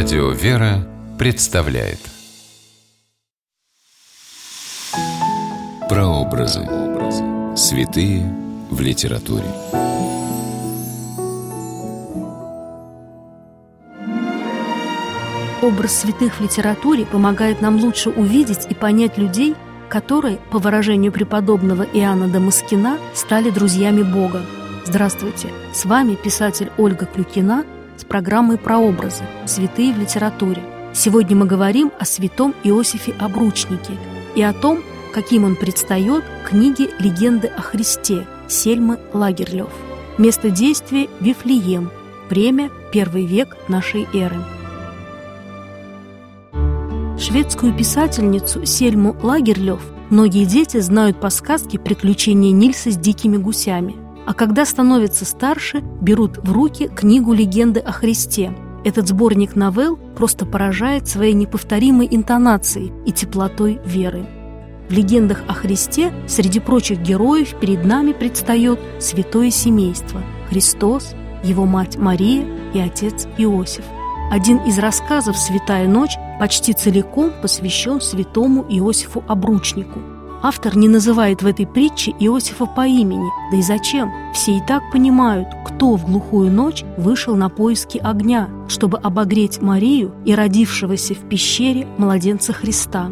Радио «Вера» представляет Прообразы. Святые в литературе. Образ святых в литературе помогает нам лучше увидеть и понять людей, которые, по выражению преподобного Иоанна Дамаскина, стали друзьями Бога. Здравствуйте! С вами писатель Ольга Клюкина с программой «Прообразы. Святые в литературе». Сегодня мы говорим о святом Иосифе Обручнике и о том, каким он предстает в книге «Легенды о Христе» Сельмы Лагерлёв. Место действия – Вифлеем, время – первый век нашей эры. Шведскую писательницу Сельму Лагерлёв многие дети знают по сказке «Приключения Нильса с дикими гусями», а когда становятся старше, берут в руки книгу «Легенды о Христе». Этот сборник новелл просто поражает своей неповторимой интонацией и теплотой веры. В легендах о Христе среди прочих героев перед нами предстает святое семейство – Христос, его мать Мария и отец Иосиф. Один из рассказов «Святая ночь» почти целиком посвящен святому Иосифу Обручнику. Автор не называет в этой притче Иосифа по имени, да и зачем? Все и так понимают, кто в глухую ночь вышел на поиски огня, чтобы обогреть Марию и родившегося в пещере младенца Христа.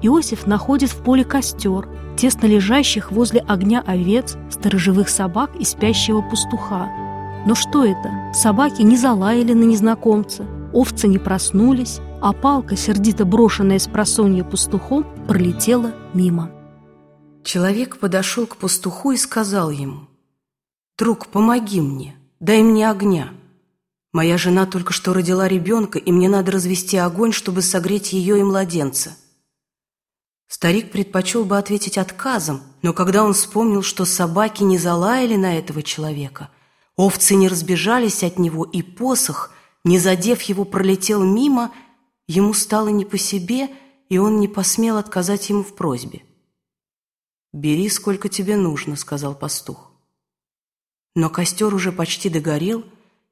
Иосиф находит в поле костер, тесно лежащих возле огня овец, сторожевых собак и спящего пастуха. Но что это? Собаки не залаяли на незнакомца, овцы не проснулись, а палка, сердито брошенная с просонья пастухом, пролетела мимо. Человек подошел к пастуху и сказал ему, «Друг, помоги мне, дай мне огня. Моя жена только что родила ребенка, и мне надо развести огонь, чтобы согреть ее и младенца». Старик предпочел бы ответить отказом, но когда он вспомнил, что собаки не залаяли на этого человека, овцы не разбежались от него, и посох, не задев его, пролетел мимо, ему стало не по себе, и он не посмел отказать ему в просьбе. «Бери, сколько тебе нужно», — сказал пастух. Но костер уже почти догорел,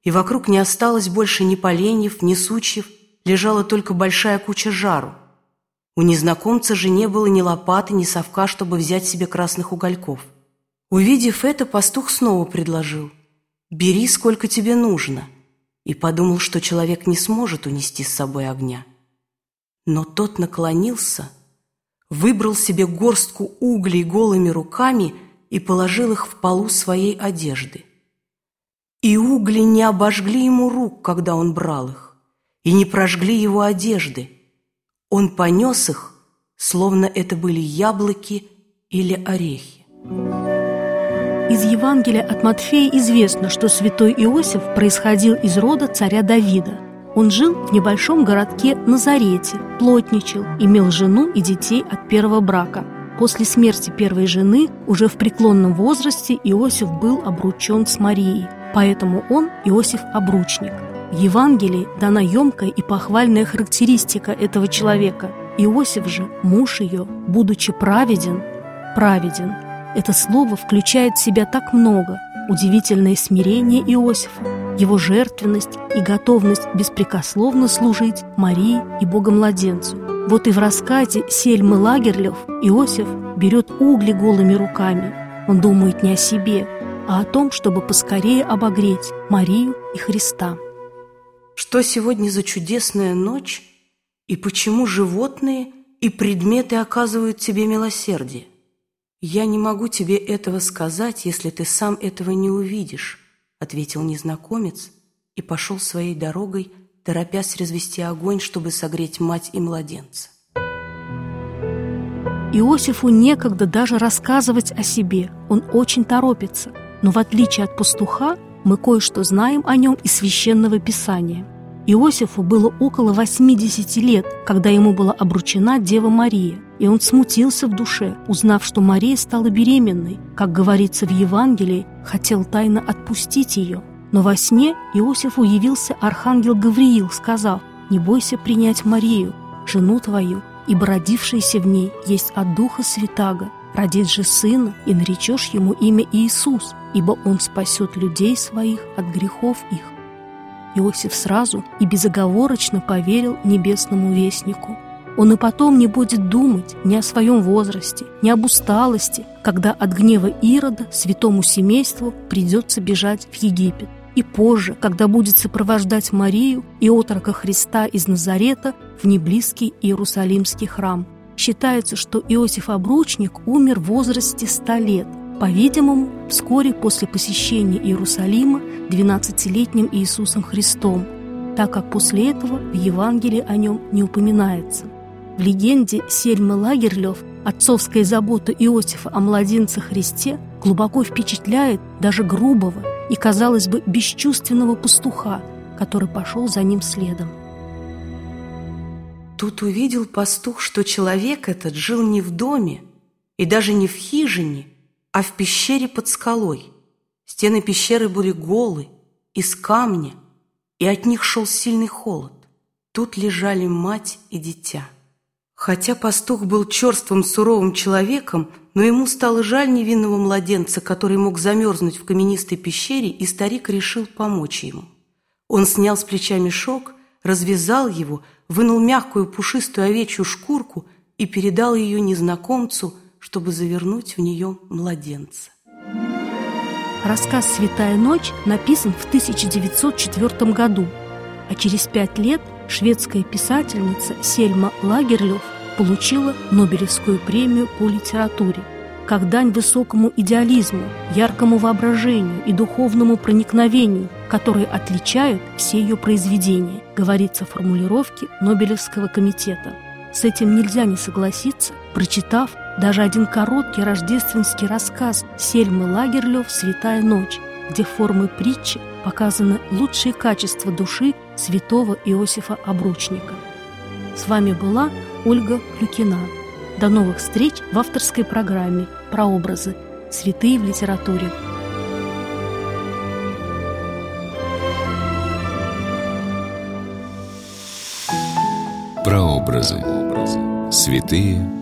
и вокруг не осталось больше ни поленьев, ни сучьев, лежала только большая куча жару. У незнакомца же не было ни лопаты, ни совка, чтобы взять себе красных угольков. Увидев это, пастух снова предложил «Бери, сколько тебе нужно», и подумал, что человек не сможет унести с собой огня. Но тот наклонился, выбрал себе горстку углей голыми руками и положил их в полу своей одежды. И угли не обожгли ему рук, когда он брал их, и не прожгли его одежды, он понес их, словно это были яблоки или орехи. Из Евангелия от Матфея известно, что святой Иосиф происходил из рода царя Давида. Он жил в небольшом городке Назарете, плотничал, имел жену и детей от первого брака. После смерти первой жены, уже в преклонном возрасте, Иосиф был обручен с Марией, поэтому он Иосиф-обручник – в Евангелии дана емкая и похвальная характеристика этого человека. Иосиф же, муж ее, будучи праведен, праведен. Это слово включает в себя так много. Удивительное смирение Иосифа, его жертвенность и готовность беспрекословно служить Марии и Богомладенцу. Вот и в рассказе Сельмы Лагерлев Иосиф берет угли голыми руками. Он думает не о себе, а о том, чтобы поскорее обогреть Марию и Христа. Что сегодня за чудесная ночь, и почему животные и предметы оказывают тебе милосердие? Я не могу тебе этого сказать, если ты сам этого не увидишь, ответил незнакомец и пошел своей дорогой, торопясь развести огонь, чтобы согреть мать и младенца. Иосифу некогда даже рассказывать о себе, он очень торопится, но в отличие от пастуха, мы кое-что знаем о нем из Священного Писания. Иосифу было около 80 лет, когда ему была обручена Дева Мария, и он смутился в душе, узнав, что Мария стала беременной, как говорится в Евангелии, хотел тайно отпустить ее. Но во сне Иосифу явился архангел Гавриил, сказав, «Не бойся принять Марию, жену твою, ибо родившаяся в ней есть от Духа Святаго, родит же сына, и наречешь ему имя Иисус, ибо он спасет людей своих от грехов их». Иосиф сразу и безоговорочно поверил небесному вестнику. Он и потом не будет думать ни о своем возрасте, ни об усталости, когда от гнева Ирода святому семейству придется бежать в Египет. И позже, когда будет сопровождать Марию и отрока Христа из Назарета в неблизкий Иерусалимский храм. Считается, что Иосиф Обручник умер в возрасте 100 лет, по-видимому, вскоре после посещения Иерусалима 12-летним Иисусом Христом, так как после этого в Евангелии о нем не упоминается. В легенде Сельмы Лагерлёв отцовская забота Иосифа о младенце Христе глубоко впечатляет даже грубого и, казалось бы, бесчувственного пастуха, который пошел за ним следом. Тут увидел пастух, что человек этот жил не в доме и даже не в хижине, а в пещере под скалой. Стены пещеры были голы, из камня, и от них шел сильный холод. Тут лежали мать и дитя. Хотя пастух был черствым, суровым человеком, но ему стало жаль невинного младенца, который мог замерзнуть в каменистой пещере, и старик решил помочь ему. Он снял с плеча мешок, развязал его, вынул мягкую пушистую овечью шкурку и передал ее незнакомцу, чтобы завернуть в нее младенца. Рассказ «Святая ночь» написан в 1904 году, а через пять лет шведская писательница Сельма Лагерлёв получила Нобелевскую премию по литературе как дань высокому идеализму, яркому воображению и духовному проникновению, которые отличают все ее произведения, говорится в формулировке Нобелевского комитета. С этим нельзя не согласиться, прочитав даже один короткий рождественский рассказ Сельмы Лагерлёв «Святая ночь», где формой притчи показаны лучшие качества души святого Иосифа Обручника. С вами была Ольга Клюкина. До новых встреч в авторской программе «Прообразы. Святые в литературе». Прообразы. Святые